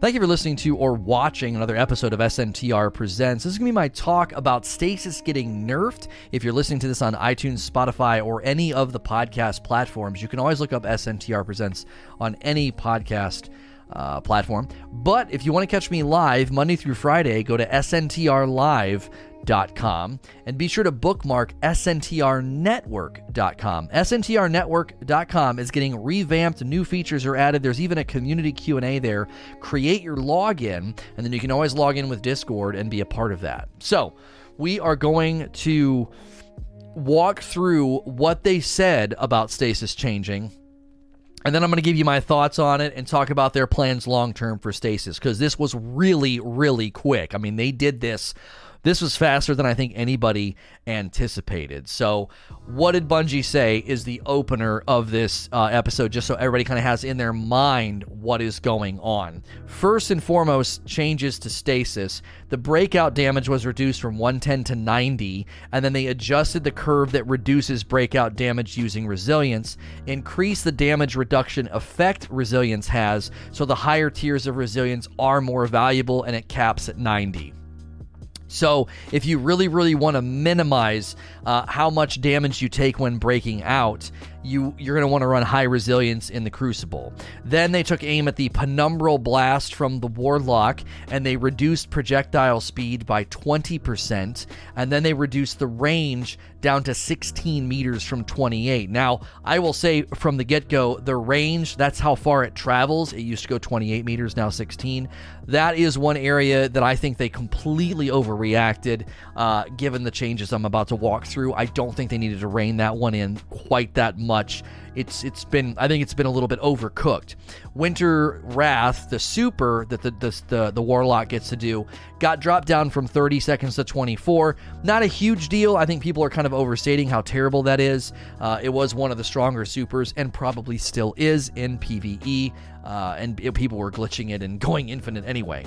Thank you for listening to or watching another episode of SNTR Presents. This is going to be my talk about stasis getting nerfed. If you're listening to this on iTunes, Spotify, or any of the podcast platforms, you can always look up SNTR Presents on any podcast uh, platform. But if you want to catch me live Monday through Friday, go to sntrlive.com and be sure to bookmark sntrnetwork.com. sntrnetwork.com is getting revamped, new features are added. There's even a community Q&A there. Create your login and then you can always log in with Discord and be a part of that. So, we are going to walk through what they said about stasis changing and then I'm going to give you my thoughts on it and talk about their plans long term for stasis because this was really, really quick. I mean, they did this this was faster than I think anybody anticipated. So, what did Bungie say is the opener of this uh, episode, just so everybody kind of has in their mind what is going on? First and foremost, changes to stasis. The breakout damage was reduced from 110 to 90, and then they adjusted the curve that reduces breakout damage using resilience, increase the damage reduction effect resilience has, so the higher tiers of resilience are more valuable, and it caps at 90. So, if you really, really want to minimize uh, how much damage you take when breaking out, you you're going to want to run high resilience in the Crucible. Then they took aim at the Penumbral Blast from the Warlock and they reduced projectile speed by 20%, and then they reduced the range down to 16 meters from 28. Now, I will say from the get go, the range, that's how far it travels. It used to go 28 meters, now 16. That is one area that I think they completely overreacted uh, given the changes I'm about to walk through. I don't think they needed to rein that one in quite that much much. It's it's been I think it's been a little bit overcooked. Winter Wrath, the super that the the, the, the warlock gets to do, got dropped down from 30 seconds to 24. Not a huge deal. I think people are kind of overstating how terrible that is. Uh, it was one of the stronger supers and probably still is in PVE. Uh, and people were glitching it and going infinite anyway.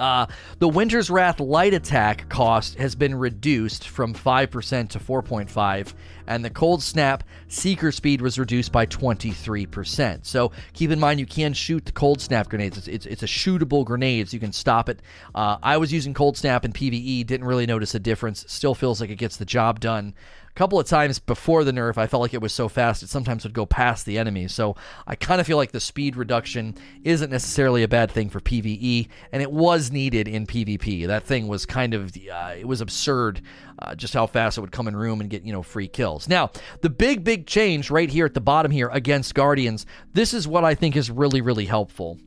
Uh, the Winter's Wrath light attack cost has been reduced from 5% to 4.5, and the Cold Snap seeker speed was reduced by 23%. So keep in mind you can shoot the Cold Snap grenades. It's, it's, it's a shootable grenade, so you can stop it. Uh, I was using Cold Snap in PvE, didn't really notice a difference. Still feels like it gets the job done couple of times before the nerf, I felt like it was so fast it sometimes would go past the enemy. So I kind of feel like the speed reduction isn't necessarily a bad thing for PVE, and it was needed in PvP. That thing was kind of uh, it was absurd, uh, just how fast it would come in room and get you know free kills. Now the big big change right here at the bottom here against Guardians. This is what I think is really really helpful.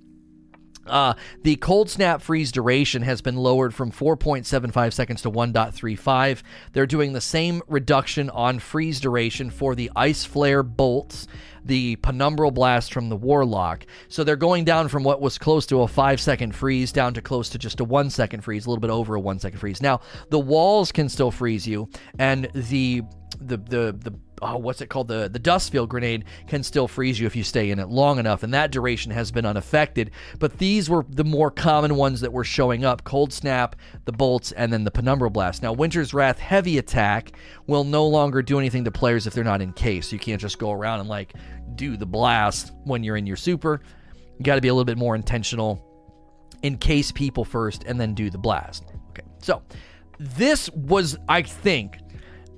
Uh, the cold snap freeze duration has been lowered from 4.75 seconds to 1.35. They're doing the same reduction on freeze duration for the ice flare bolts, the penumbral blast from the warlock. So they're going down from what was close to a five second freeze down to close to just a one second freeze, a little bit over a one second freeze. Now the walls can still freeze you, and the the the the oh, what's it called? The the dust field grenade can still freeze you if you stay in it long enough, and that duration has been unaffected. But these were the more common ones that were showing up: cold snap, the bolts, and then the penumbra blast. Now, Winter's Wrath heavy attack will no longer do anything to players if they're not in case. You can't just go around and like do the blast when you're in your super. You got to be a little bit more intentional. Encase people first, and then do the blast. Okay, so this was, I think,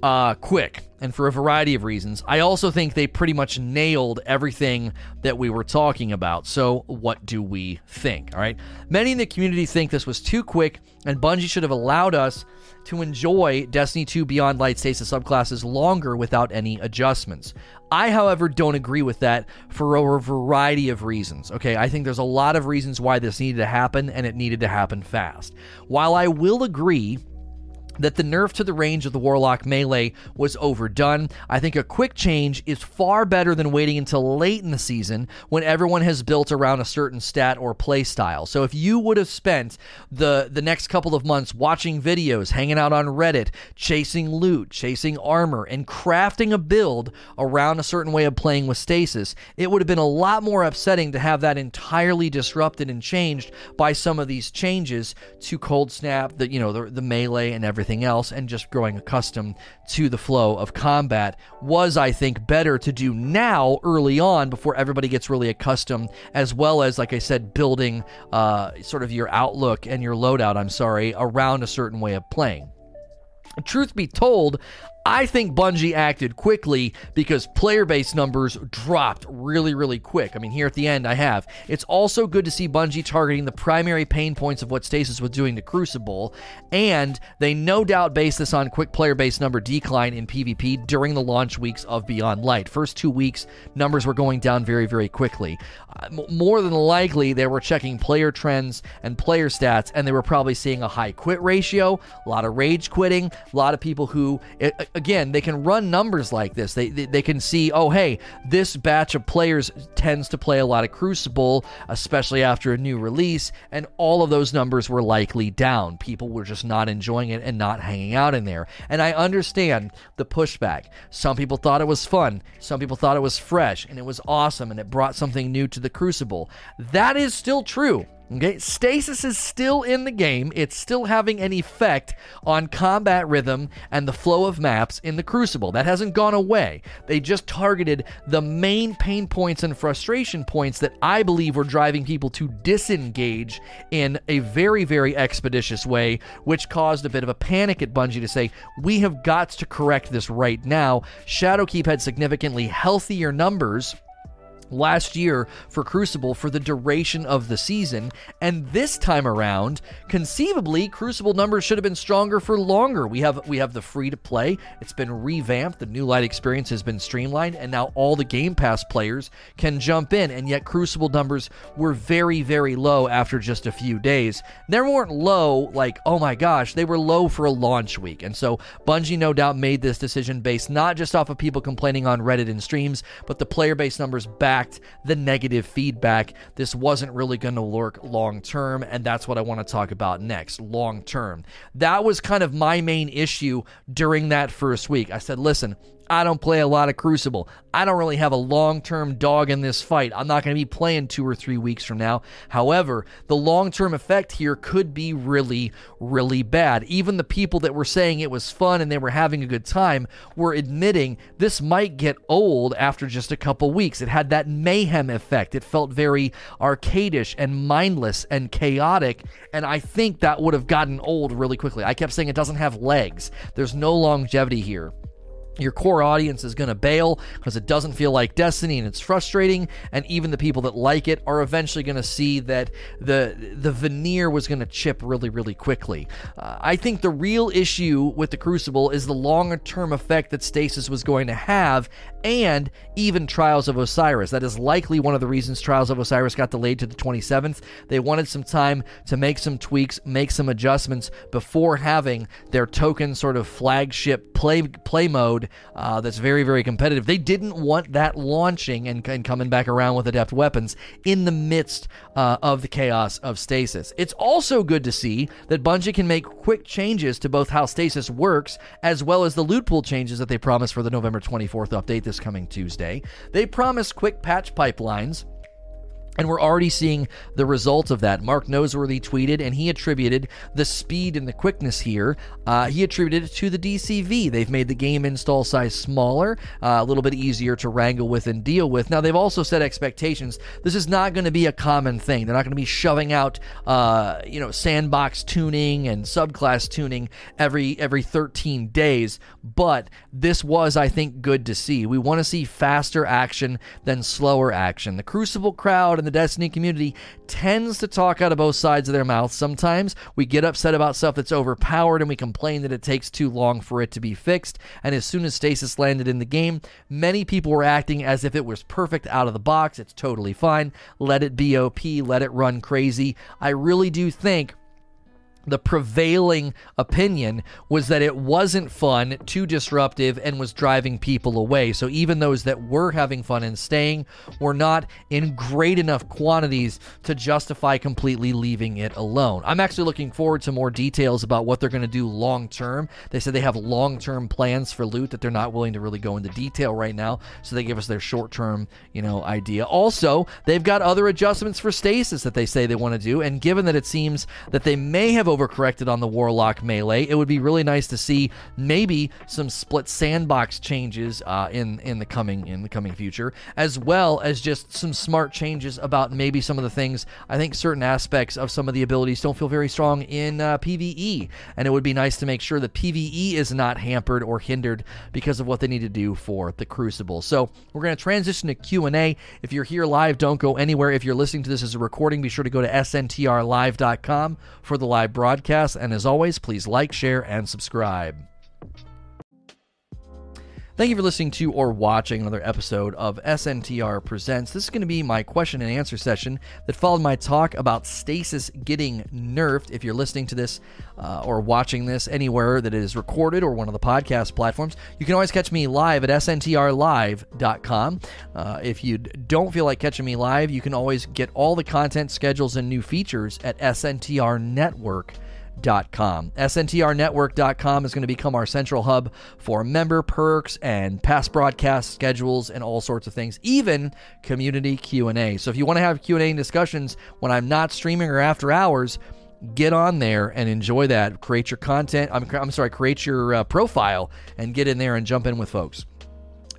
uh, quick, and for a variety of reasons. I also think they pretty much nailed everything that we were talking about. So, what do we think? All right. Many in the community think this was too quick, and Bungie should have allowed us to enjoy Destiny 2 Beyond Light Stasis subclasses longer without any adjustments. I, however, don't agree with that for a variety of reasons. Okay, I think there's a lot of reasons why this needed to happen, and it needed to happen fast. While I will agree that the nerf to the range of the Warlock melee was overdone. I think a quick change is far better than waiting until late in the season when everyone has built around a certain stat or play style. So if you would have spent the the next couple of months watching videos, hanging out on Reddit, chasing loot, chasing armor and crafting a build around a certain way of playing with stasis, it would have been a lot more upsetting to have that entirely disrupted and changed by some of these changes to cold snap, the you know, the, the melee and everything everything else and just growing accustomed to the flow of combat was, I think, better to do now early on before everybody gets really accustomed, as well as, like I said, building uh, sort of your outlook and your loadout, I'm sorry, around a certain way of playing. Truth be told, I think Bungie acted quickly because player base numbers dropped really, really quick. I mean, here at the end, I have. It's also good to see Bungie targeting the primary pain points of what Stasis was doing to Crucible, and they no doubt based this on quick player base number decline in PvP during the launch weeks of Beyond Light. First two weeks, numbers were going down very, very quickly. Uh, more than likely, they were checking player trends and player stats, and they were probably seeing a high quit ratio, a lot of rage quitting, a lot of people who. It, again, they can run numbers like this. They, they, they can see, oh, hey, this batch of players tends to play a lot of Crucible, especially after a new release, and all of those numbers were likely down. People were just not enjoying it and not hanging out in there. And I understand the pushback. Some people thought it was fun, some people thought it was fresh, and it was awesome, and it brought something new to the Crucible. That is still true. Okay, stasis is still in the game. It's still having an effect on combat rhythm and the flow of maps in the Crucible. That hasn't gone away. They just targeted the main pain points and frustration points that I believe were driving people to disengage in a very, very expeditious way, which caused a bit of a panic at Bungie to say, we have got to correct this right now. Shadowkeep had significantly healthier numbers last year for Crucible for the duration of the season, and this time around, conceivably, Crucible numbers should have been stronger for longer. We have we have the free to play; it's been revamped. The new light experience has been streamlined, and now all the Game Pass players can jump in. And yet, Crucible numbers were very very low after just a few days. They weren't low like oh my gosh, they were low for a launch week, and so Bungie no doubt made this decision based not just off of people complaining on Reddit and streams, but the player base numbers back the negative feedback. This wasn't really going to work long term, and that's what I want to talk about next long term. That was kind of my main issue during that first week. I said, listen, I don't play a lot of Crucible. I don't really have a long term dog in this fight. I'm not going to be playing two or three weeks from now. However, the long term effect here could be really, really bad. Even the people that were saying it was fun and they were having a good time were admitting this might get old after just a couple weeks. It had that mayhem effect. It felt very arcadish and mindless and chaotic. And I think that would have gotten old really quickly. I kept saying it doesn't have legs, there's no longevity here your core audience is going to bail because it doesn't feel like Destiny and it's frustrating. And even the people that like it are eventually going to see that the the veneer was going to chip really, really quickly. Uh, I think the real issue with the Crucible is the longer term effect that Stasis was going to have, and even Trials of Osiris. That is likely one of the reasons Trials of Osiris got delayed to the 27th. They wanted some time to make some tweaks, make some adjustments before having their token sort of flagship play play mode uh, that's very, very competitive. They didn't want that launching and, and coming back around with adept weapons in the midst uh, of the chaos of stasis. It's also good to see that Bungie can make quick changes to both how stasis works as well as the loot pool changes that they promised for the November 24th update this coming Tuesday. They promised quick patch pipelines and we're already seeing the result of that. Mark Noseworthy tweeted, and he attributed the speed and the quickness here. Uh, he attributed it to the DCV. They've made the game install size smaller, uh, a little bit easier to wrangle with and deal with. Now, they've also set expectations. This is not going to be a common thing. They're not going to be shoving out, uh, you know, sandbox tuning and subclass tuning every every 13 days. But this was, I think, good to see. We want to see faster action than slower action. The Crucible crowd the Destiny community tends to talk out of both sides of their mouths. Sometimes we get upset about stuff that's overpowered and we complain that it takes too long for it to be fixed. And as soon as Stasis landed in the game, many people were acting as if it was perfect out of the box. It's totally fine. Let it be OP, let it run crazy. I really do think the prevailing opinion was that it wasn't fun, too disruptive, and was driving people away. So even those that were having fun and staying were not in great enough quantities to justify completely leaving it alone. I'm actually looking forward to more details about what they're going to do long term. They said they have long term plans for loot that they're not willing to really go into detail right now. So they give us their short term, you know, idea. Also, they've got other adjustments for stasis that they say they want to do. And given that it seems that they may have overcorrected on the Warlock melee. It would be really nice to see maybe some split sandbox changes uh, in in the coming in the coming future, as well as just some smart changes about maybe some of the things. I think certain aspects of some of the abilities don't feel very strong in uh, PVE, and it would be nice to make sure that PVE is not hampered or hindered because of what they need to do for the Crucible. So we're going to transition to Q and A. If you're here live, don't go anywhere. If you're listening to this as a recording, be sure to go to sntrlive.com for the live broadcast. And as always, please like, share, and subscribe. Thank you for listening to or watching another episode of SNTR Presents. This is going to be my question and answer session that followed my talk about stasis getting nerfed. If you're listening to this uh, or watching this anywhere that is recorded or one of the podcast platforms, you can always catch me live at sntrlive.com. Uh, if you don't feel like catching me live, you can always get all the content, schedules, and new features at SNTR Network SNTRnetwork.com. SNTRnetwork.com is going to become our central hub for member perks and past broadcast schedules and all sorts of things, even community Q&A. So if you want to have Q&A discussions when I'm not streaming or after hours, get on there and enjoy that. Create your content. I'm, I'm sorry, create your uh, profile and get in there and jump in with folks.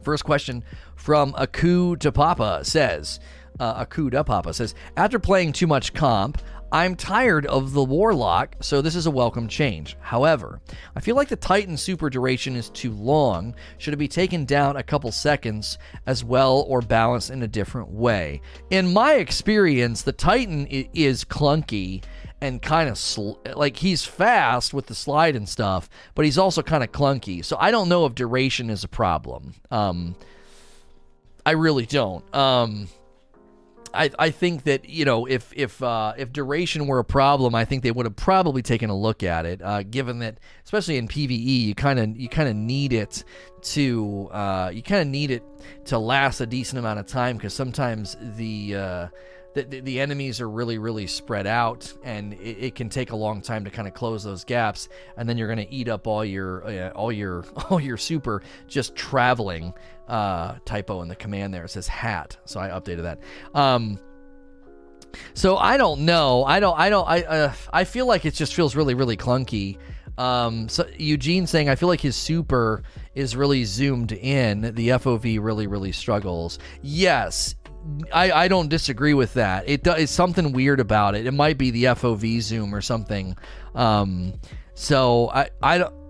First question from Aku to Papa says, uh, Aku to Papa says, after playing too much comp, I'm tired of the Warlock, so this is a welcome change. However, I feel like the Titan super duration is too long. Should it be taken down a couple seconds as well or balanced in a different way? In my experience, the Titan is clunky and kind of sl- like he's fast with the slide and stuff, but he's also kind of clunky. So I don't know if duration is a problem. Um, I really don't. Um, I, I think that you know if if uh, if duration were a problem, I think they would have probably taken a look at it. Uh, given that, especially in PVE, you kind of you kind of need it to uh, you kind of need it to last a decent amount of time because sometimes the uh, the, the, enemies are really really spread out and it, it can take a long time to kind of close those gaps and then you're going to eat up all your uh, all your all your super just traveling uh, typo in the command there it says hat so i updated that um, so i don't know i don't i don't i uh, i feel like it just feels really really clunky um, so Eugene saying, I feel like his super is really zoomed in. The FOV really, really struggles. Yes, I, I don't disagree with that. It does something weird about it. It might be the FOV zoom or something. Um, so I I don't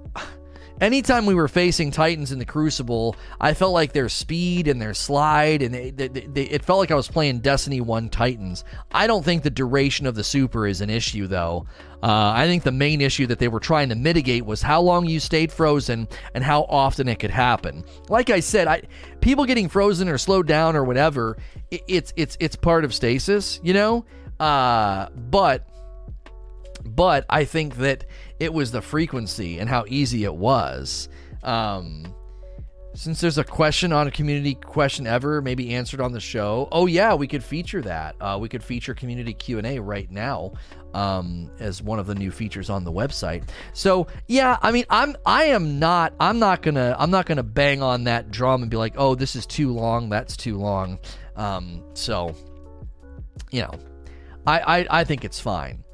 anytime we were facing Titans in the Crucible, I felt like their speed and their slide, and they, they, they, it felt like I was playing Destiny 1 Titans. I don't think the duration of the super is an issue, though. Uh, I think the main issue that they were trying to mitigate was how long you stayed frozen and how often it could happen. Like I said, I, people getting frozen or slowed down or whatever, it, it's it's it's part of stasis, you know. Uh, but but I think that it was the frequency and how easy it was. Um, since there's a question on a community question ever, maybe answered on the show. Oh yeah, we could feature that. Uh, we could feature community Q and A right now um, as one of the new features on the website. So yeah, I mean, I'm I am not I'm not gonna I'm not gonna bang on that drum and be like, oh, this is too long, that's too long. Um, so you know, I, I I think it's fine.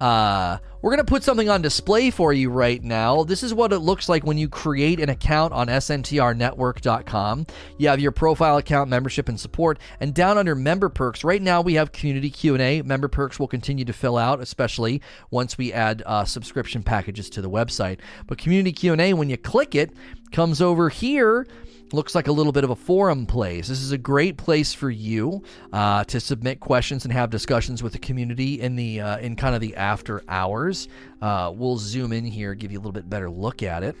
Uh, we're going to put something on display for you right now. This is what it looks like when you create an account on sntrnetwork.com. You have your profile account, membership, and support. And down under member perks, right now we have community Q&A. Member perks will continue to fill out, especially once we add uh, subscription packages to the website. But community Q&A, when you click it, comes over here looks like a little bit of a forum place. This is a great place for you uh, to submit questions and have discussions with the community in the uh, in kind of the after hours. Uh, we'll zoom in here, give you a little bit better look at it.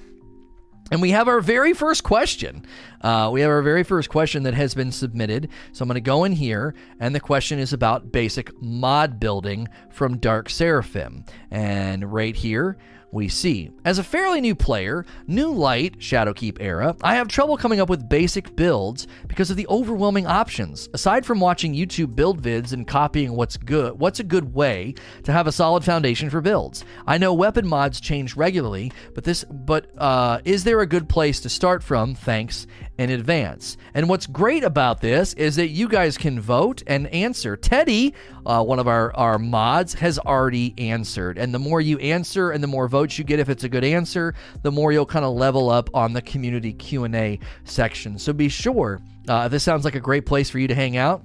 And we have our very first question. Uh, we have our very first question that has been submitted. So I'm going to go in here, and the question is about basic mod building from Dark Seraphim. And right here, we see. As a fairly new player, new light, Shadowkeep era, I have trouble coming up with basic builds because of the overwhelming options. Aside from watching YouTube build vids and copying what's good, what's a good way to have a solid foundation for builds? I know weapon mods change regularly, but this but uh, is there a good place to start from? Thanks in advance. And what's great about this is that you guys can vote and answer. Teddy, uh, one of our, our mods, has already answered. And the more you answer and the more votes you get if it's a good answer, the more you'll kind of level up on the community Q&A section. So be sure, uh, this sounds like a great place for you to hang out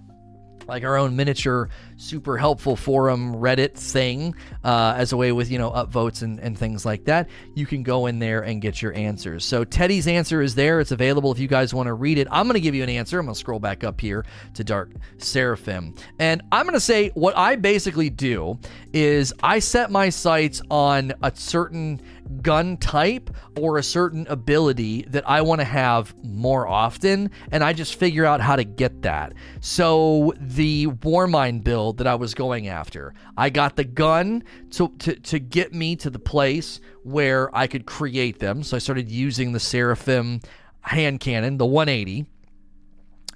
like our own miniature super helpful forum reddit thing uh, as a way with you know upvotes and, and things like that. You can go in there and get your answers. So teddy's answer is there. It's available if you guys want to read it. I'm going to give you an answer. I'm going to scroll back up here to dark seraphim. And i'm going to say what i basically do is i set my sights on a certain gun type or a certain ability that I want to have more often, and I just figure out how to get that. So the Warmind build that I was going after, I got the gun to, to, to get me to the place where I could create them. So I started using the Seraphim hand cannon, the 180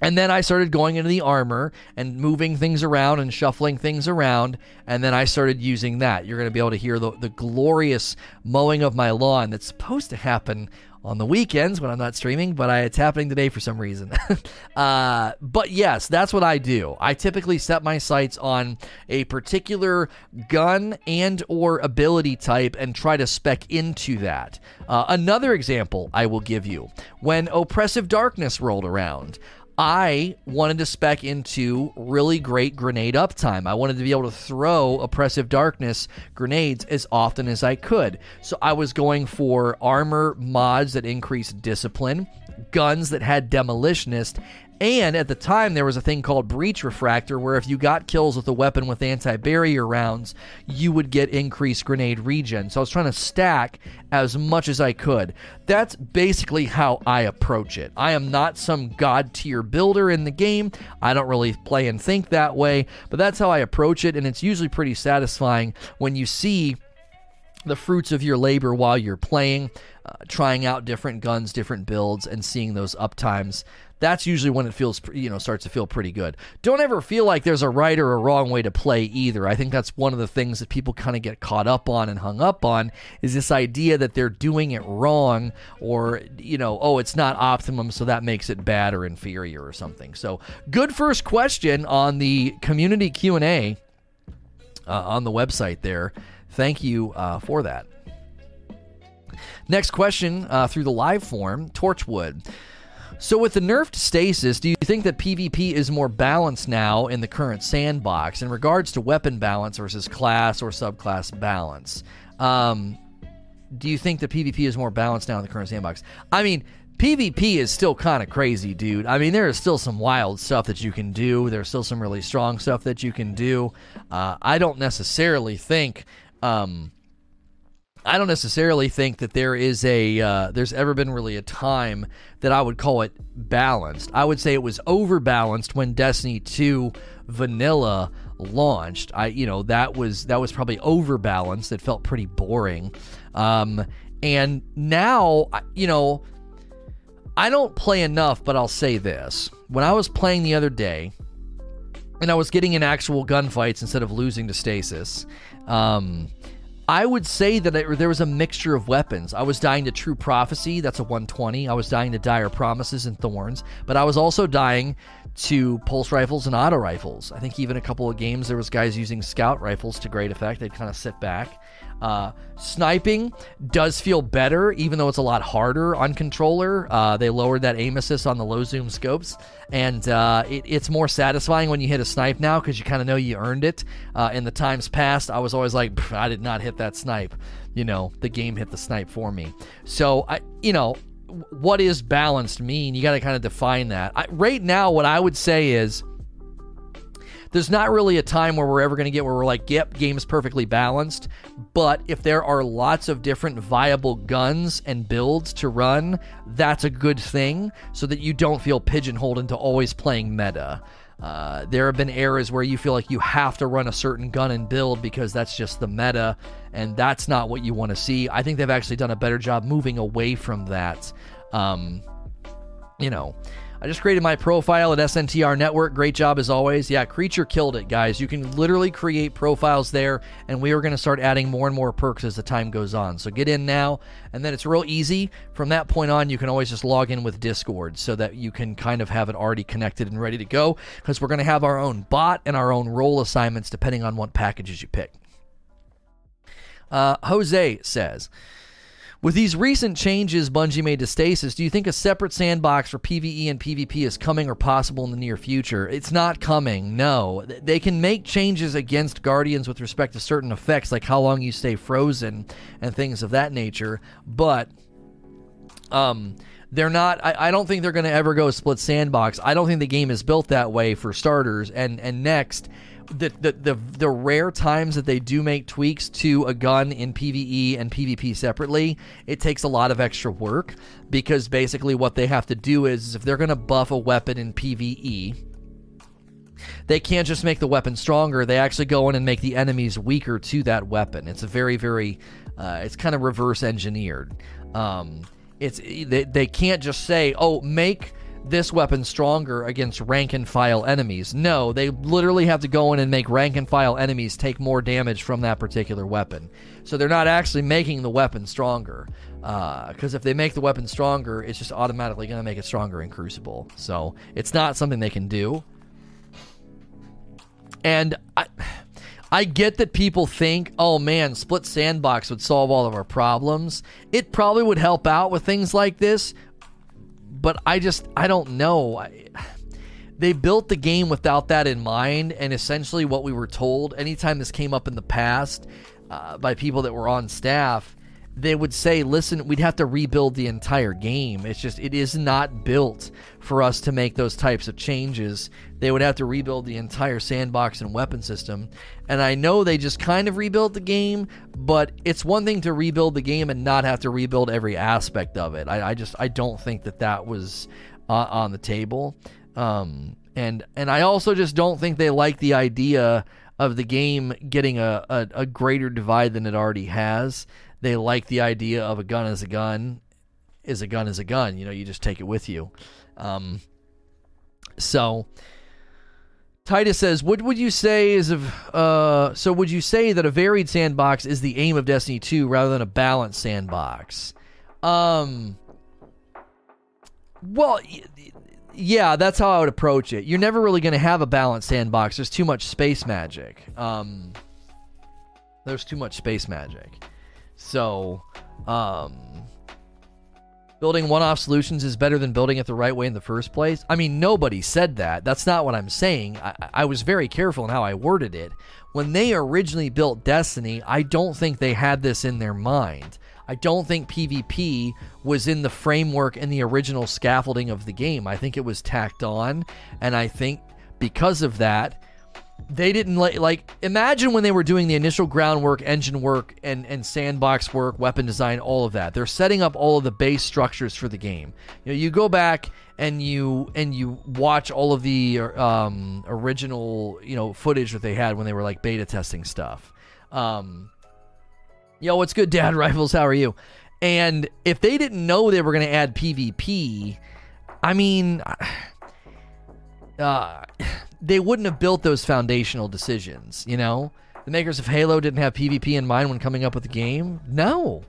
and then I started going into the armor and moving things around and shuffling things around. And then I started using that. You're going to be able to hear the, the glorious mowing of my lawn that's supposed to happen on the weekends when I'm not streaming, but I, it's happening today for some reason. uh, but yes, that's what I do. I typically set my sights on a particular gun and or ability type and try to spec into that. Uh, another example I will give you when Oppressive Darkness rolled around. I wanted to spec into really great grenade uptime. I wanted to be able to throw oppressive darkness grenades as often as I could. So I was going for armor mods that increase discipline, guns that had demolitionist, and at the time, there was a thing called Breach Refactor, where if you got kills with a weapon with anti barrier rounds, you would get increased grenade regen. So I was trying to stack as much as I could. That's basically how I approach it. I am not some god tier builder in the game. I don't really play and think that way, but that's how I approach it, and it's usually pretty satisfying when you see the fruits of your labor while you're playing, uh, trying out different guns, different builds, and seeing those uptimes that's usually when it feels you know starts to feel pretty good. Don't ever feel like there's a right or a wrong way to play either. I think that's one of the things that people kind of get caught up on and hung up on is this idea that they're doing it wrong or you know oh it's not optimum so that makes it bad or inferior or something. So good first question on the community q&a uh, on the website there. Thank you uh, for that. Next question uh, through the live form Torchwood. So, with the nerfed stasis, do you think that PvP is more balanced now in the current sandbox in regards to weapon balance versus class or subclass balance? Um, do you think that PvP is more balanced now in the current sandbox? I mean, PvP is still kind of crazy, dude. I mean, there is still some wild stuff that you can do. There's still some really strong stuff that you can do. Uh, I don't necessarily think. Um, I don't necessarily think that there is a uh, there's ever been really a time that I would call it balanced. I would say it was overbalanced when Destiny 2 vanilla launched. I you know that was that was probably overbalanced. It felt pretty boring. Um, and now you know I don't play enough, but I'll say this: when I was playing the other day, and I was getting in actual gunfights instead of losing to stasis. Um, I would say that it, there was a mixture of weapons. I was dying to True Prophecy, that's a 120. I was dying to Dire Promises and Thorns, but I was also dying to pulse rifles and auto rifles. I think even a couple of games there was guys using scout rifles to great effect. They'd kind of sit back. Uh, sniping does feel better, even though it's a lot harder on controller. Uh, they lowered that aim assist on the low zoom scopes, and uh, it, it's more satisfying when you hit a snipe now because you kind of know you earned it. Uh, in the times past, I was always like, I did not hit that snipe. You know, the game hit the snipe for me. So I, you know, what is balanced mean? You got to kind of define that. I, right now, what I would say is there's not really a time where we're ever going to get where we're like, yep, game is perfectly balanced. But if there are lots of different viable guns and builds to run, that's a good thing so that you don't feel pigeonholed into always playing meta. Uh, there have been eras where you feel like you have to run a certain gun and build because that's just the meta, and that's not what you want to see. I think they've actually done a better job moving away from that. Um, you know, I just created my profile at SNTR Network. Great job as always. Yeah, Creature killed it, guys. You can literally create profiles there, and we are going to start adding more and more perks as the time goes on. So get in now, and then it's real easy. From that point on, you can always just log in with Discord so that you can kind of have it already connected and ready to go because we're going to have our own bot and our own role assignments depending on what packages you pick. Uh, Jose says, with these recent changes Bungie made to Stasis, do you think a separate sandbox for PvE and PvP is coming or possible in the near future? It's not coming, no. They can make changes against Guardians with respect to certain effects, like how long you stay frozen and things of that nature, but um, they're not I, I don't think they're going to ever go split sandbox. I don't think the game is built that way for starters. And and next, the, the the the rare times that they do make tweaks to a gun in PvE and PvP separately, it takes a lot of extra work because basically what they have to do is if they're going to buff a weapon in PvE, they can't just make the weapon stronger. They actually go in and make the enemies weaker to that weapon. It's a very very uh, it's kind of reverse engineered. Um, it's they, they can't just say, "Oh, make this weapon stronger against rank and file enemies. No, they literally have to go in and make rank and file enemies take more damage from that particular weapon. So they're not actually making the weapon stronger. Because uh, if they make the weapon stronger, it's just automatically going to make it stronger in Crucible. So it's not something they can do. And I. I get that people think, oh man, split sandbox would solve all of our problems. It probably would help out with things like this, but I just I don't know. I, they built the game without that in mind, and essentially what we were told anytime this came up in the past uh, by people that were on staff, they would say, "Listen, we'd have to rebuild the entire game. It's just it is not built for us to make those types of changes. They would have to rebuild the entire sandbox and weapon system." And I know they just kind of rebuilt the game, but it's one thing to rebuild the game and not have to rebuild every aspect of it. I, I just I don't think that that was uh, on the table. Um, and and I also just don't think they like the idea of the game getting a, a, a greater divide than it already has they like the idea of a gun as a gun is a gun is a gun. You know, you just take it with you. Um, so Titus says, "What would you say is of uh, so would you say that a varied sandbox is the aim of Destiny 2 rather than a balanced sandbox?" Um well, yeah, that's how I would approach it. You're never really going to have a balanced sandbox. There's too much space magic. Um, there's too much space magic. So, um, building one off solutions is better than building it the right way in the first place. I mean, nobody said that. That's not what I'm saying. I, I was very careful in how I worded it. When they originally built Destiny, I don't think they had this in their mind. I don't think PvP was in the framework and the original scaffolding of the game. I think it was tacked on, and I think because of that, they didn't like like imagine when they were doing the initial groundwork engine work and and sandbox work weapon design all of that. They're setting up all of the base structures for the game. You know you go back and you and you watch all of the um, original you know footage that they had when they were like beta testing stuff. Um, yo what's good dad rifles how are you? And if they didn't know they were going to add pvp i mean uh they wouldn't have built those foundational decisions, you know? The makers of Halo didn't have PvP in mind when coming up with the game? No.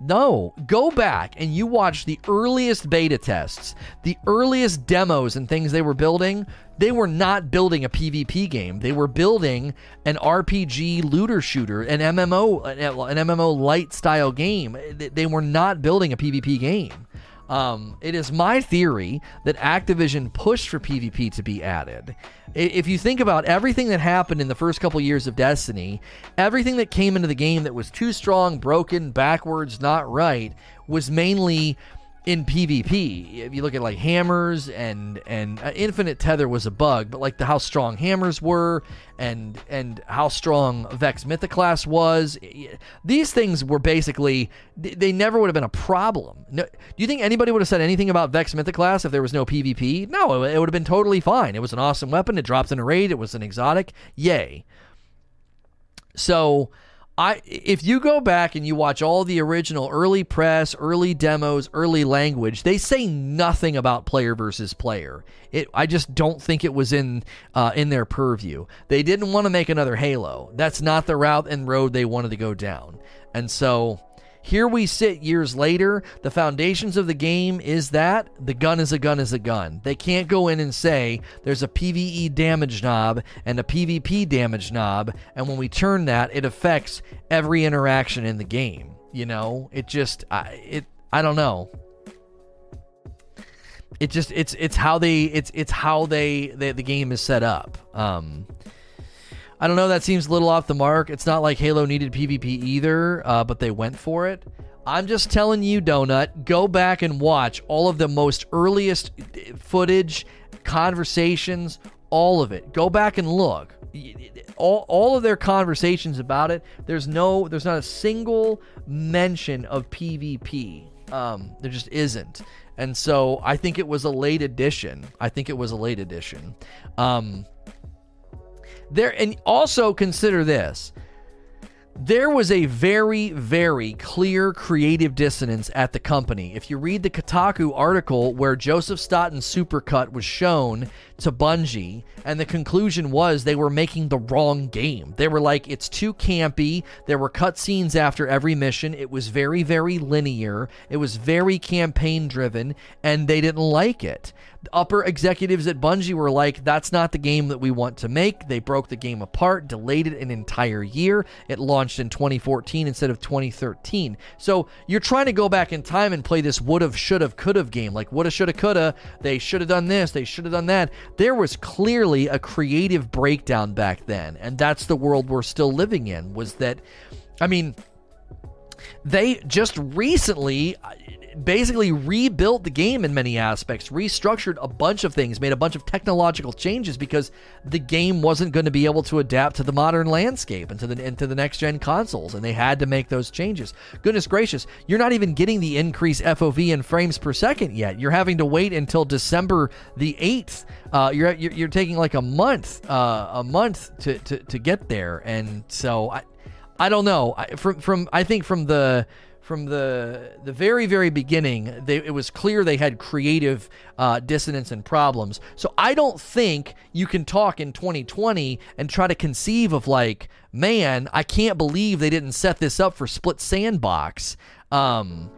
No. Go back and you watch the earliest beta tests, the earliest demos and things they were building. They were not building a PvP game. They were building an RPG looter shooter, an MMO, an MMO light style game. They were not building a PvP game. Um, it is my theory that Activision pushed for PvP to be added. If you think about everything that happened in the first couple years of Destiny, everything that came into the game that was too strong, broken, backwards, not right, was mainly in PvP. If you look at like hammers and and uh, infinite tether was a bug, but like the how strong hammers were and and how strong Vex Mythoclast was, these things were basically they never would have been a problem. No, do you think anybody would have said anything about Vex Mythoclast if there was no PvP? No, it would have been totally fine. It was an awesome weapon. It drops in a raid. It was an exotic. Yay. So I if you go back and you watch all the original early press, early demos, early language, they say nothing about player versus player. It I just don't think it was in uh, in their purview. They didn't want to make another Halo. That's not the route and road they wanted to go down. And so here we sit years later. The foundations of the game is that the gun is a gun is a gun. They can't go in and say there's a PvE damage knob and a PvP damage knob, and when we turn that, it affects every interaction in the game. You know, it just I, it I don't know. It just it's it's how they it's it's how they, they the game is set up. Um, I don't know. That seems a little off the mark. It's not like Halo needed PvP either, uh, but they went for it. I'm just telling you, Donut, go back and watch all of the most earliest footage, conversations, all of it. Go back and look. All, all of their conversations about it, there's no, there's not a single mention of PvP. Um, there just isn't. And so I think it was a late addition. I think it was a late addition. Um, there and also consider this. There was a very, very clear creative dissonance at the company. If you read the Kotaku article where Joseph Staten's supercut was shown to Bungie, and the conclusion was they were making the wrong game. They were like, it's too campy. There were cutscenes after every mission. It was very, very linear. It was very campaign driven, and they didn't like it upper executives at Bungie were like, that's not the game that we want to make. They broke the game apart, delayed it an entire year. It launched in 2014 instead of 2013. So you're trying to go back in time and play this would have, should have, could have game. Like, woulda, shoulda, coulda. They should have done this. They should have done that. There was clearly a creative breakdown back then. And that's the world we're still living in, was that, I mean, they just recently basically rebuilt the game in many aspects, restructured a bunch of things, made a bunch of technological changes because the game wasn't going to be able to adapt to the modern landscape and to the into the next gen consoles, and they had to make those changes. Goodness gracious, you're not even getting the increased FOV and frames per second yet. You're having to wait until December the eighth. Uh, you're, you're, you're taking like a month, uh, a month to, to to get there, and so I, I don't know. I, from from I think from the from the the very very beginning, they, it was clear they had creative uh, dissonance and problems. So I don't think you can talk in 2020 and try to conceive of like, man, I can't believe they didn't set this up for split sandbox. Um,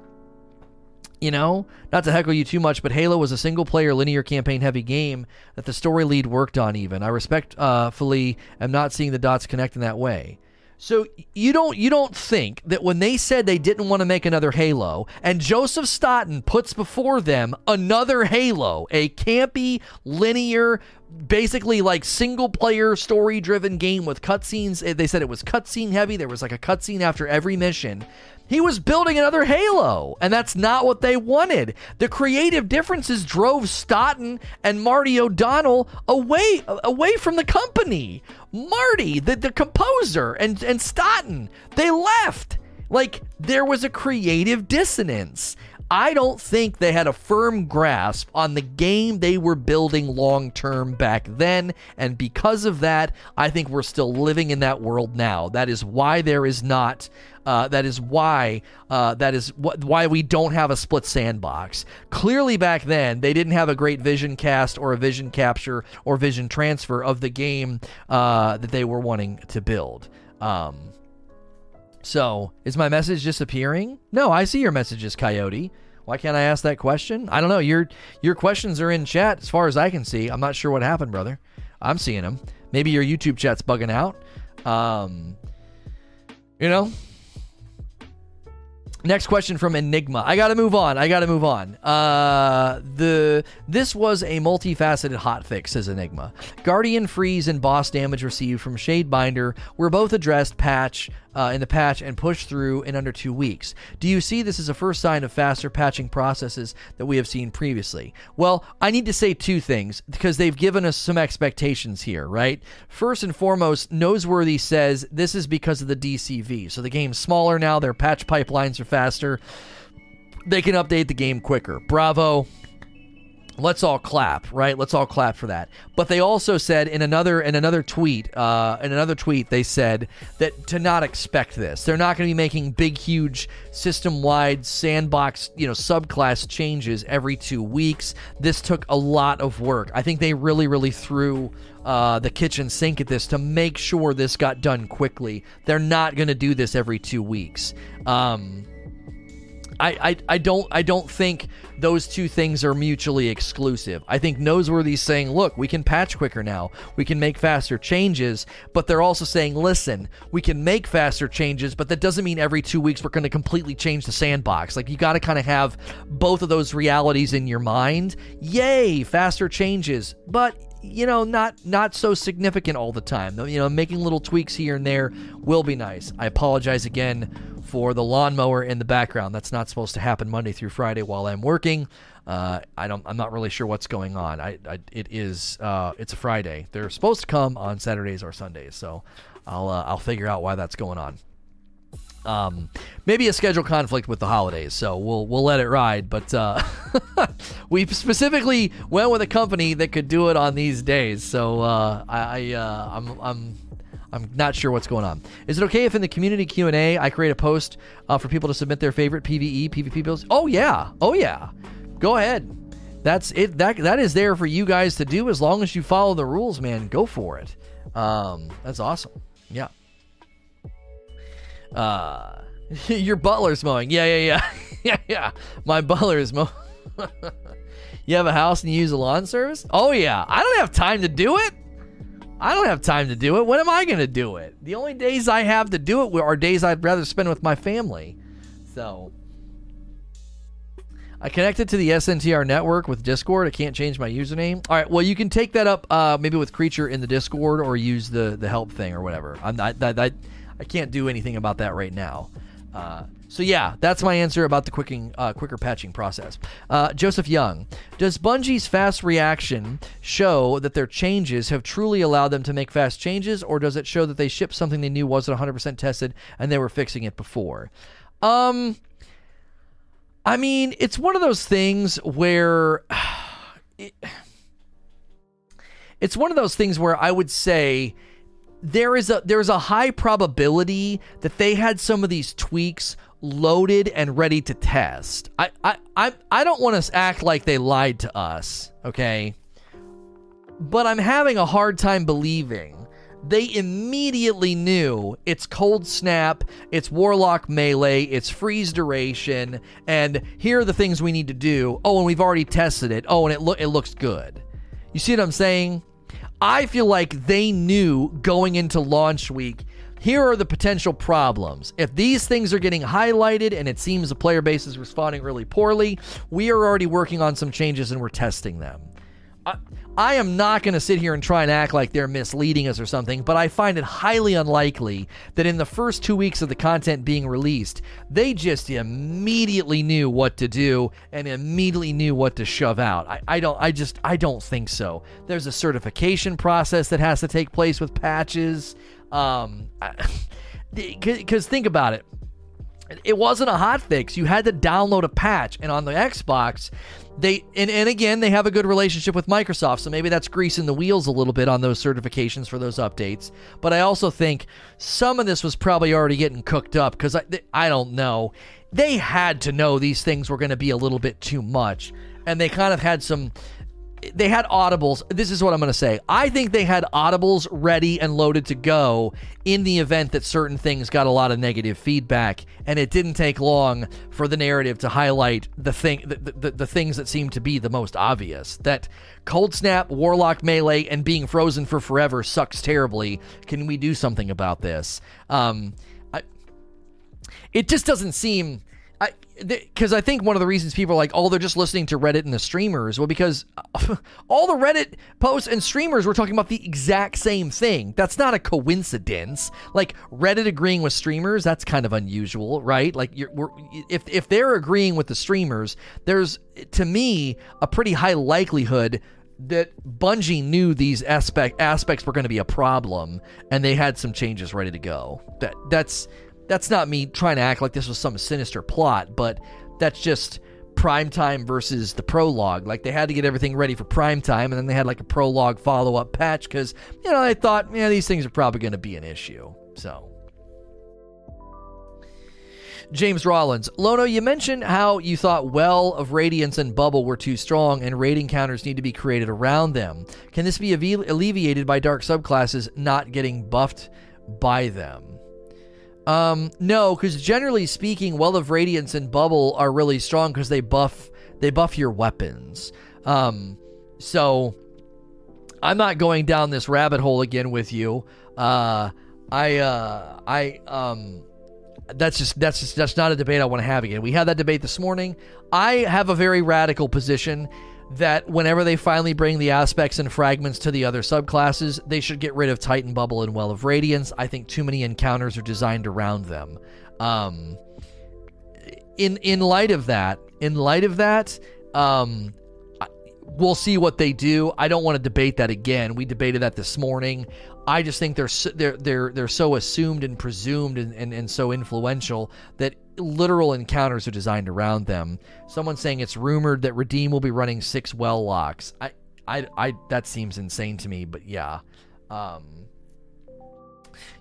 you know, not to heckle you too much, but Halo was a single player linear campaign heavy game that the story lead worked on. Even I respectfully uh, am not seeing the dots connect in that way. So you don't you don't think that when they said they didn't want to make another Halo and Joseph Staten puts before them another Halo, a campy linear basically like single player story driven game with cutscenes. Eh, they said it was cutscene heavy. There was like a cutscene after every mission. He was building another Halo, and that's not what they wanted. The creative differences drove Staten and Marty O'Donnell away away from the company. Marty, the, the composer, and, and Staten, they left. Like there was a creative dissonance. I don't think they had a firm grasp on the game they were building long term back then. And because of that, I think we're still living in that world now. That is why there is not. Uh, that is why uh, that is wh- why we don't have a split sandbox. Clearly, back then they didn't have a great vision cast or a vision capture or vision transfer of the game uh, that they were wanting to build. Um, so, is my message disappearing? No, I see your messages, Coyote. Why can't I ask that question? I don't know. Your your questions are in chat as far as I can see. I'm not sure what happened, brother. I'm seeing them. Maybe your YouTube chat's bugging out. Um, you know, Next question from Enigma. I got to move on. I got to move on. Uh, the this was a multifaceted hotfix, says Enigma. Guardian freeze and boss damage received from Shadebinder were both addressed patch uh, in the patch and pushed through in under two weeks. Do you see this as a first sign of faster patching processes that we have seen previously? Well, I need to say two things because they've given us some expectations here, right? First and foremost, Noseworthy says this is because of the DCV. So the game's smaller now, their patch pipelines are faster. They can update the game quicker. Bravo. Let's all clap right? Let's all clap for that. But they also said in another in another tweet uh, in another tweet they said that to not expect this. They're not going to be making big huge system wide sandbox you know subclass changes every two weeks. This took a lot of work. I think they really really threw uh, the kitchen sink at this to make sure this got done quickly. They're not going to do this every two weeks. Um, I, I, I don't I don't think those two things are mutually exclusive. I think Noseworthy's saying, look, we can patch quicker now. We can make faster changes, but they're also saying, listen, we can make faster changes, but that doesn't mean every two weeks we're going to completely change the sandbox. Like you got to kind of have both of those realities in your mind. Yay, faster changes, but you know, not not so significant all the time. You know, making little tweaks here and there will be nice. I apologize again for the lawnmower in the background. That's not supposed to happen Monday through Friday while I'm working. Uh, I don't. I'm not really sure what's going on. I, I it is. Uh, it's a Friday. They're supposed to come on Saturdays or Sundays. So I'll uh, I'll figure out why that's going on. Um, maybe a schedule conflict with the holidays, so we'll we'll let it ride. But uh, we specifically went with a company that could do it on these days, so uh, I, I uh, I'm I'm I'm not sure what's going on. Is it okay if in the community Q and A I create a post uh, for people to submit their favorite PVE PvP builds? Oh yeah, oh yeah. Go ahead. That's it. That that is there for you guys to do as long as you follow the rules, man. Go for it. Um, that's awesome. Yeah. Uh, your butler's mowing. Yeah, yeah, yeah, yeah, yeah. My butler is mowing. you have a house and you use a lawn service? Oh yeah. I don't have time to do it. I don't have time to do it. When am I going to do it? The only days I have to do it are days I'd rather spend with my family. So I connected to the SNTR network with Discord. I can't change my username. All right. Well, you can take that up uh, maybe with Creature in the Discord or use the the help thing or whatever. I'm not, I, I, I can't do anything about that right now. Uh, so yeah, that's my answer about the quicking, uh, quicker patching process. Uh, Joseph Young, does Bungie's fast reaction show that their changes have truly allowed them to make fast changes, or does it show that they shipped something they knew wasn't 100% tested and they were fixing it before? Um, I mean, it's one of those things where. It, it's one of those things where I would say there is a there's a high probability that they had some of these tweaks loaded and ready to test. I I I, I don't want to act like they lied to us, okay? But I'm having a hard time believing they immediately knew it's cold snap, it's warlock melee, it's freeze duration, and here are the things we need to do. Oh, and we've already tested it. Oh, and it lo- it looks good. You see what I'm saying? I feel like they knew going into launch week here are the potential problems. If these things are getting highlighted and it seems the player base is responding really poorly, we are already working on some changes and we're testing them. I, I am not going to sit here and try and act like they're misleading us or something, but I find it highly unlikely that in the first two weeks of the content being released, they just immediately knew what to do and immediately knew what to shove out. I, I don't. I just. I don't think so. There's a certification process that has to take place with patches. Um, because think about it. It wasn't a hot fix. You had to download a patch, and on the Xbox, they and, and again they have a good relationship with Microsoft, so maybe that's greasing the wheels a little bit on those certifications for those updates. But I also think some of this was probably already getting cooked up because I I don't know. They had to know these things were going to be a little bit too much, and they kind of had some they had audibles. This is what I'm going to say. I think they had audibles ready and loaded to go in the event that certain things got a lot of negative feedback, and it didn't take long for the narrative to highlight the thing, the, the, the things that seemed to be the most obvious. That cold snap, warlock melee, and being frozen for forever sucks terribly. Can we do something about this? Um, I, it just doesn't seem because I, I, think one of the reasons people are like, oh, they're just listening to Reddit and the streamers. Well, because all the Reddit posts and streamers were talking about the exact same thing. That's not a coincidence. Like Reddit agreeing with streamers, that's kind of unusual, right? Like, if if they're agreeing with the streamers, there's to me a pretty high likelihood that Bungie knew these aspect aspects were going to be a problem, and they had some changes ready to go. That that's that's not me trying to act like this was some sinister plot, but that's just prime time versus the prologue. Like they had to get everything ready for prime time, and then they had like a prologue follow up patch because you know they thought, yeah, these things are probably going to be an issue. So. James Rollins. Lono, you mentioned how you thought Well of Radiance and Bubble were too strong and rating counters need to be created around them. Can this be alleviated by dark subclasses not getting buffed by them? Um, no, because generally speaking, Well of Radiance and Bubble are really strong because they buff they buff your weapons. Um, so I'm not going down this rabbit hole again with you. Uh, I uh, I um, that's just that's just that's not a debate I want to have again. We had that debate this morning. I have a very radical position that whenever they finally bring the aspects and fragments to the other subclasses, they should get rid of Titan Bubble and Well of Radiance. I think too many encounters are designed around them. Um, in in light of that, in light of that, um, we'll see what they do. I don't want to debate that again. We debated that this morning. I just think they're they're they're they're so assumed and presumed and, and, and so influential that literal encounters are designed around them. Someone saying it's rumored that Redeem will be running six well locks. I I I that seems insane to me, but yeah. Um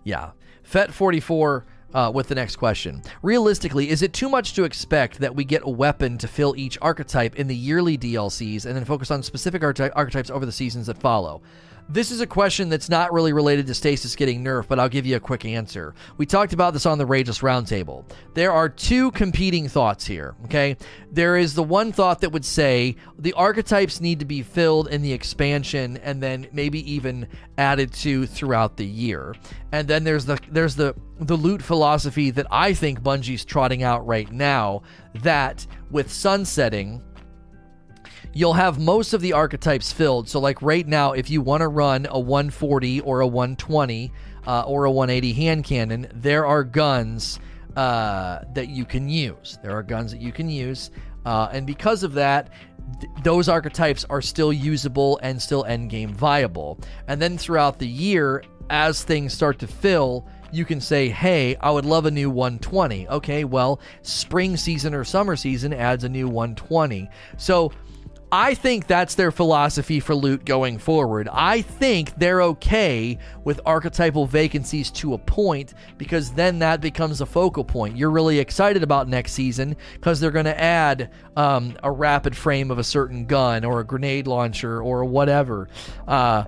yeah. Fet 44 uh, with the next question. Realistically, is it too much to expect that we get a weapon to fill each archetype in the yearly DLCs and then focus on specific archetypes over the seasons that follow? This is a question that's not really related to Stasis getting nerfed, but I'll give you a quick answer. We talked about this on the Rageless Roundtable. There are two competing thoughts here, okay? There is the one thought that would say the archetypes need to be filled in the expansion and then maybe even added to throughout the year. And then there's the there's the the loot philosophy that I think Bungie's trotting out right now that with sunsetting you'll have most of the archetypes filled. So, like right now, if you want to run a 140 or a 120 uh, or a 180 hand cannon, there are guns uh, that you can use. There are guns that you can use. Uh, and because of that, th- those archetypes are still usable and still endgame viable. And then throughout the year, as things start to fill, you can say, hey, I would love a new 120. Okay, well, spring season or summer season adds a new 120. So I think that's their philosophy for loot going forward. I think they're okay with archetypal vacancies to a point because then that becomes a focal point. You're really excited about next season because they're going to add um, a rapid frame of a certain gun or a grenade launcher or whatever. Uh,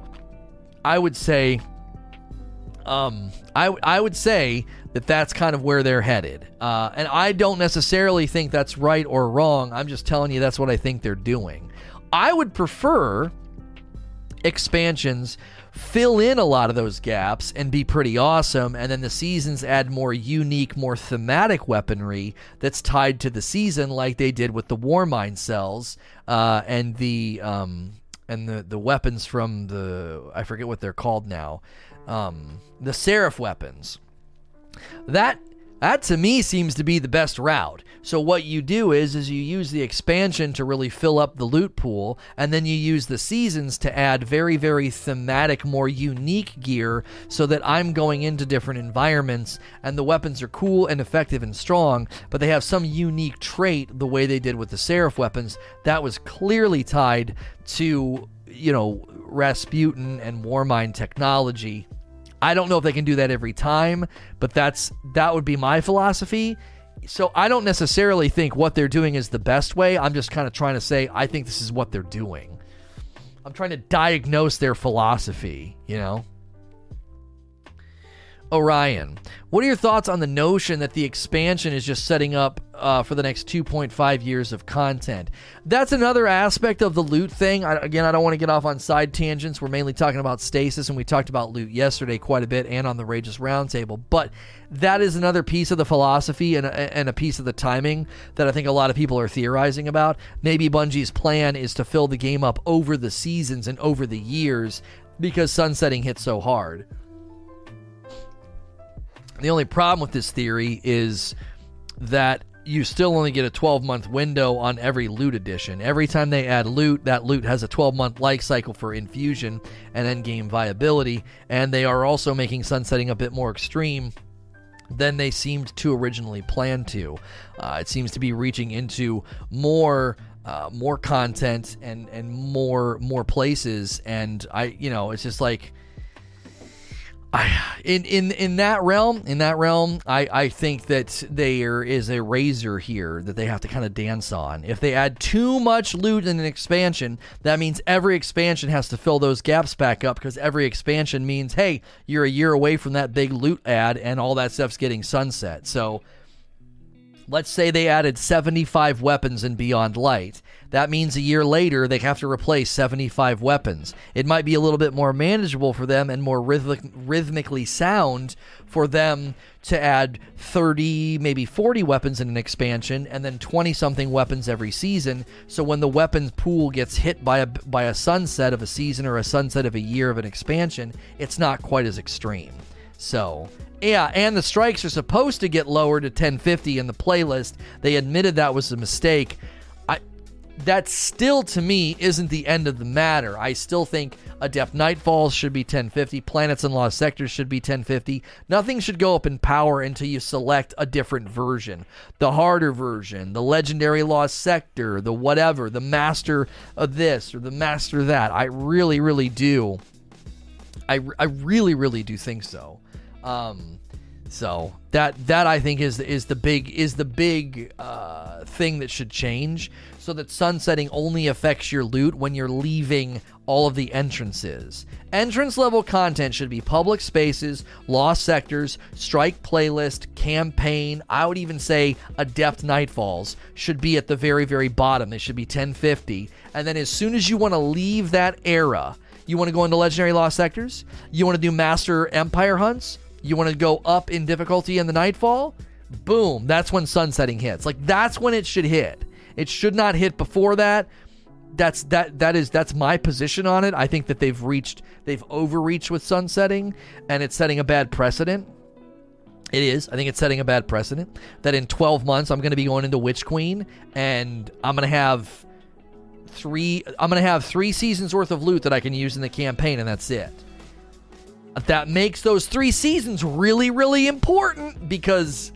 I would say, um, I I would say that that's kind of where they're headed. Uh, and I don't necessarily think that's right or wrong. I'm just telling you that's what I think they're doing. I would prefer expansions fill in a lot of those gaps and be pretty awesome. And then the seasons add more unique, more thematic weaponry that's tied to the season, like they did with the Warmind cells uh, and the um, and the the weapons from the I forget what they're called now, um, the Seraph weapons. That that to me seems to be the best route. So what you do is is you use the expansion to really fill up the loot pool and then you use the seasons to add very very thematic more unique gear so that I'm going into different environments and the weapons are cool and effective and strong, but they have some unique trait the way they did with the Seraph weapons that was clearly tied to you know Rasputin and Warmind technology. I don't know if they can do that every time, but that's that would be my philosophy so I don't necessarily think what they're doing is the best way. I'm just kind of trying to say I think this is what they're doing. I'm trying to diagnose their philosophy, you know? Orion, what are your thoughts on the notion that the expansion is just setting up uh, for the next 2.5 years of content? That's another aspect of the loot thing. I, again, I don't want to get off on side tangents. We're mainly talking about stasis, and we talked about loot yesterday quite a bit and on the Rageless Roundtable. But that is another piece of the philosophy and a, and a piece of the timing that I think a lot of people are theorizing about. Maybe Bungie's plan is to fill the game up over the seasons and over the years because sunsetting hit so hard. The only problem with this theory is that you still only get a 12 month window on every loot edition. Every time they add loot, that loot has a 12 month life cycle for infusion and endgame viability, and they are also making sunsetting a bit more extreme than they seemed to originally plan to. Uh, it seems to be reaching into more uh, more content and and more more places, and I you know it's just like. I, in, in in that realm, in that realm, I, I think that there is a razor here that they have to kind of dance on. If they add too much loot in an expansion, that means every expansion has to fill those gaps back up because every expansion means, hey, you're a year away from that big loot ad and all that stuff's getting sunset. So let's say they added 75 weapons in Beyond Light. That means a year later they have to replace 75 weapons. It might be a little bit more manageable for them and more rhythmic, rhythmically sound for them to add 30, maybe 40 weapons in an expansion and then 20 something weapons every season. So when the weapons pool gets hit by a by a sunset of a season or a sunset of a year of an expansion, it's not quite as extreme. So, yeah, and the strikes are supposed to get lower to 1050 in the playlist. They admitted that was a mistake I that still to me isn't the end of the matter. I still think Adept Nightfalls should be 1050, Planets and Lost Sectors should be 1050. Nothing should go up in power until you select a different version. The harder version, the Legendary Lost Sector, the whatever, the Master of this or the Master of that. I really, really do. I, I really, really do think so. Um, so that that I think is is the big is the big uh, thing that should change so that sunsetting only affects your loot when you're leaving all of the entrances. Entrance level content should be public spaces, lost sectors, strike playlist, campaign. I would even say adept nightfalls should be at the very, very bottom. They should be 1050. And then as soon as you want to leave that era, you want to go into legendary lost sectors, you want to do master empire hunts, you want to go up in difficulty in the nightfall, boom, that's when sunsetting hits. Like that's when it should hit. It should not hit before that. That's that that is that's my position on it. I think that they've reached they've overreached with sunsetting and it's setting a bad precedent. It is. I think it's setting a bad precedent that in 12 months I'm going to be going into Witch Queen and I'm going to have three I'm going to have 3 seasons worth of loot that I can use in the campaign and that's it. That makes those 3 seasons really really important because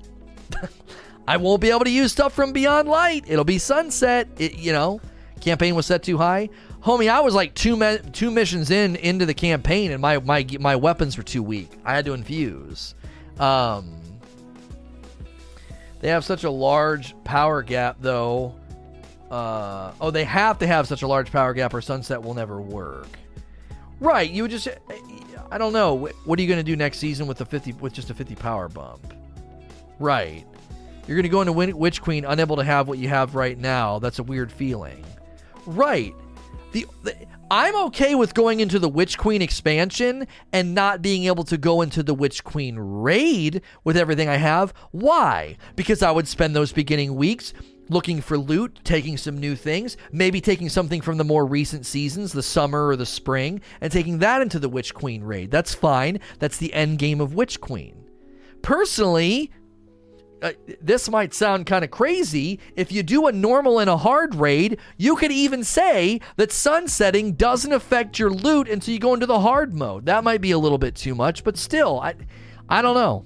I won't be able to use stuff from Beyond Light. It'll be sunset. It, you know, campaign was set too high. Homie, I was like two me- two missions in into the campaign, and my my my weapons were too weak. I had to infuse. Um, they have such a large power gap, though. Uh, oh, they have to have such a large power gap, or sunset will never work. Right? You would just, I don't know. What are you going to do next season with the fifty with just a fifty power bump? Right. You're going to go into Witch Queen unable to have what you have right now. That's a weird feeling. Right. The, the, I'm okay with going into the Witch Queen expansion and not being able to go into the Witch Queen raid with everything I have. Why? Because I would spend those beginning weeks looking for loot, taking some new things, maybe taking something from the more recent seasons, the summer or the spring, and taking that into the Witch Queen raid. That's fine. That's the end game of Witch Queen. Personally, uh, this might sound kind of crazy. If you do a normal and a hard raid, you could even say that sunsetting doesn't affect your loot until you go into the hard mode. That might be a little bit too much, but still, I, I don't know.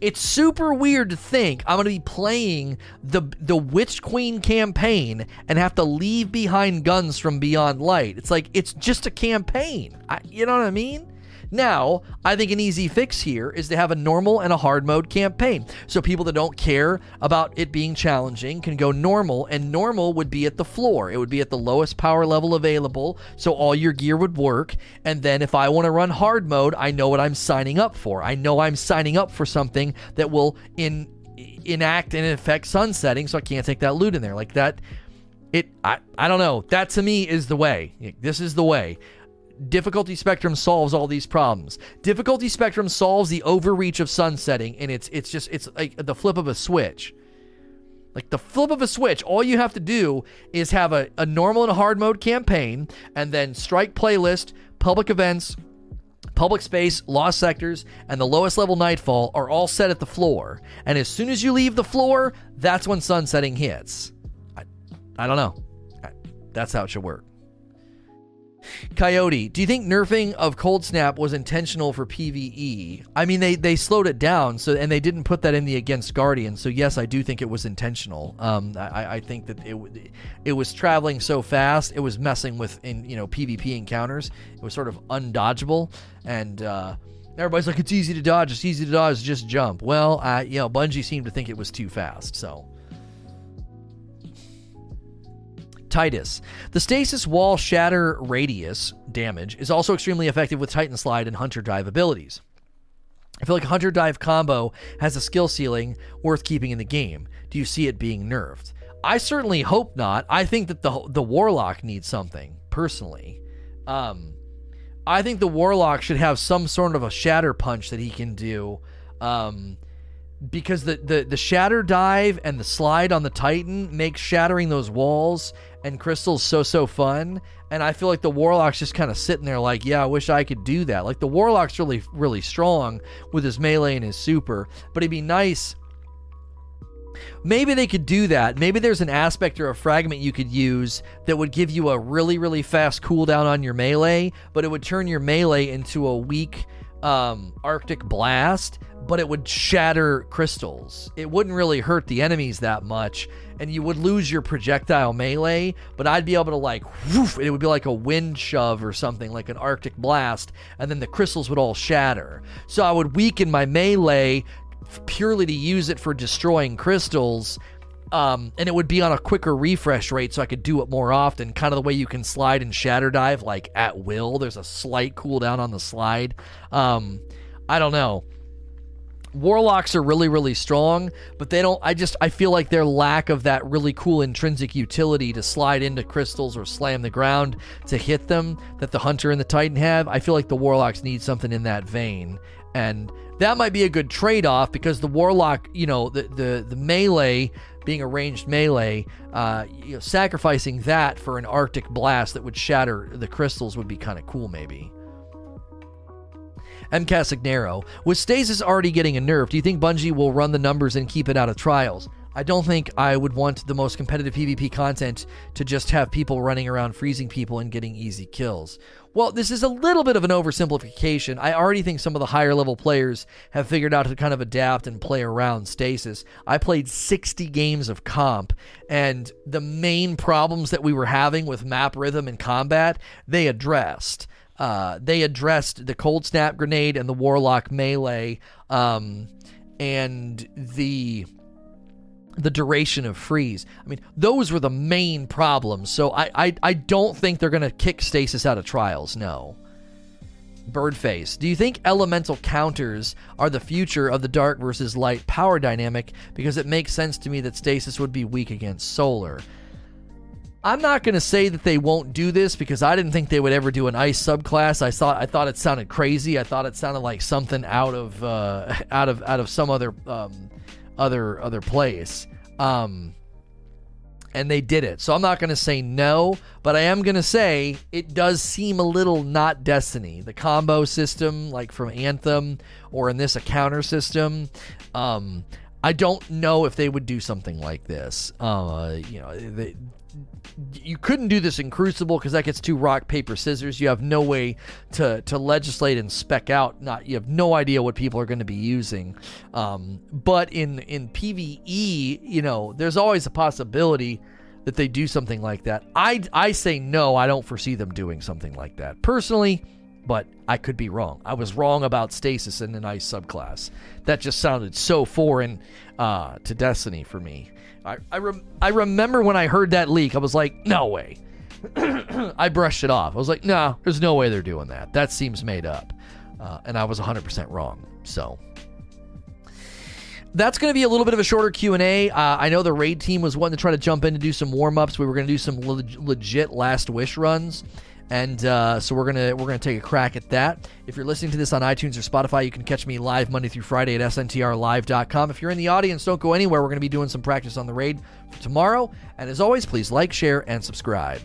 It's super weird to think I'm going to be playing the the Witch Queen campaign and have to leave behind guns from Beyond Light. It's like it's just a campaign. I, you know what I mean? Now, I think an easy fix here is to have a normal and a hard mode campaign. So people that don't care about it being challenging can go normal, and normal would be at the floor. It would be at the lowest power level available, so all your gear would work. And then if I want to run hard mode, I know what I'm signing up for. I know I'm signing up for something that will in enact and affect sunsetting, so I can't take that loot in there. Like that it I, I don't know. That to me is the way. This is the way. Difficulty Spectrum solves all these problems. Difficulty Spectrum solves the overreach of sunsetting, and it's it's just it's like the flip of a switch. Like the flip of a switch, all you have to do is have a, a normal and a hard mode campaign, and then strike playlist, public events, public space, lost sectors, and the lowest level nightfall are all set at the floor. And as soon as you leave the floor, that's when sunsetting hits. I, I don't know. That's how it should work. Coyote, do you think nerfing of Cold Snap was intentional for PvE? I mean, they they slowed it down, so and they didn't put that in the against Guardian. So yes, I do think it was intentional. Um, I, I think that it it was traveling so fast, it was messing with in you know PvP encounters. It was sort of undodgeable, and uh, everybody's like, it's easy to dodge, it's easy to dodge, just jump. Well, uh, you know, Bungie seemed to think it was too fast, so. Titus. The stasis wall shatter radius damage is also extremely effective with Titan Slide and Hunter Dive abilities. I feel like Hunter Dive combo has a skill ceiling worth keeping in the game. Do you see it being nerfed? I certainly hope not. I think that the the Warlock needs something personally. Um, I think the Warlock should have some sort of a shatter punch that he can do. Um, because the, the the shatter dive and the slide on the Titan makes shattering those walls and crystals so so fun. And I feel like the Warlock's just kind of sitting there like, yeah, I wish I could do that. Like the Warlock's really really strong with his melee and his super, but it'd be nice. Maybe they could do that. Maybe there's an aspect or a fragment you could use that would give you a really, really fast cooldown on your melee, but it would turn your melee into a weak um, Arctic blast but it would shatter crystals. It wouldn't really hurt the enemies that much, and you would lose your projectile melee, but I'd be able to like woof, it would be like a wind shove or something, like an Arctic blast, and then the crystals would all shatter. So I would weaken my melee purely to use it for destroying crystals. Um, and it would be on a quicker refresh rate so I could do it more often, kind of the way you can slide and shatter dive like at will. There's a slight cooldown on the slide. Um, I don't know warlocks are really really strong but they don't i just i feel like their lack of that really cool intrinsic utility to slide into crystals or slam the ground to hit them that the hunter and the titan have i feel like the warlocks need something in that vein. And that might be a good trade-off because the warlock you know the the, the melee being a ranged melee uh, you know, sacrificing that for an arctic blast that would shatter the crystals would be kind of cool maybe M. Casignero, with Stasis already getting a nerf, do you think Bungie will run the numbers and keep it out of trials? I don't think I would want the most competitive PvP content to just have people running around freezing people and getting easy kills. Well, this is a little bit of an oversimplification. I already think some of the higher level players have figured out to kind of adapt and play around stasis. I played 60 games of comp, and the main problems that we were having with map rhythm and combat, they addressed. Uh, they addressed the cold snap grenade and the warlock melee um, and the the duration of freeze. I mean, those were the main problems. So I I, I don't think they're gonna kick stasis out of trials. No. Birdface, do you think elemental counters are the future of the dark versus light power dynamic? Because it makes sense to me that stasis would be weak against solar. I'm not going to say that they won't do this because I didn't think they would ever do an ice subclass. I thought I thought it sounded crazy. I thought it sounded like something out of uh, out of out of some other um, other other place. Um, and they did it. So I'm not going to say no, but I am going to say it does seem a little not Destiny. The combo system, like from Anthem, or in this a counter system. Um, I don't know if they would do something like this. Uh, you know, they, you couldn't do this in Crucible because that gets too rock paper scissors. You have no way to to legislate and spec out. Not you have no idea what people are going to be using. Um, but in in PVE, you know, there's always a possibility that they do something like that. I I say no. I don't foresee them doing something like that personally. But I could be wrong. I was wrong about stasis in an ice subclass. That just sounded so foreign uh, to Destiny for me. I I, I remember when I heard that leak, I was like, no way. I brushed it off. I was like, no, there's no way they're doing that. That seems made up. Uh, and I was 100% wrong. So that's going to be a little bit of a shorter q&a uh, i know the raid team was wanting to try to jump in to do some warm-ups we were going to do some leg- legit last wish runs and uh, so we're gonna we're gonna take a crack at that. If you're listening to this on iTunes or Spotify, you can catch me live Monday through Friday at sntrlive.com. If you're in the audience, don't go anywhere. We're gonna be doing some practice on the raid for tomorrow. And as always, please like, share, and subscribe.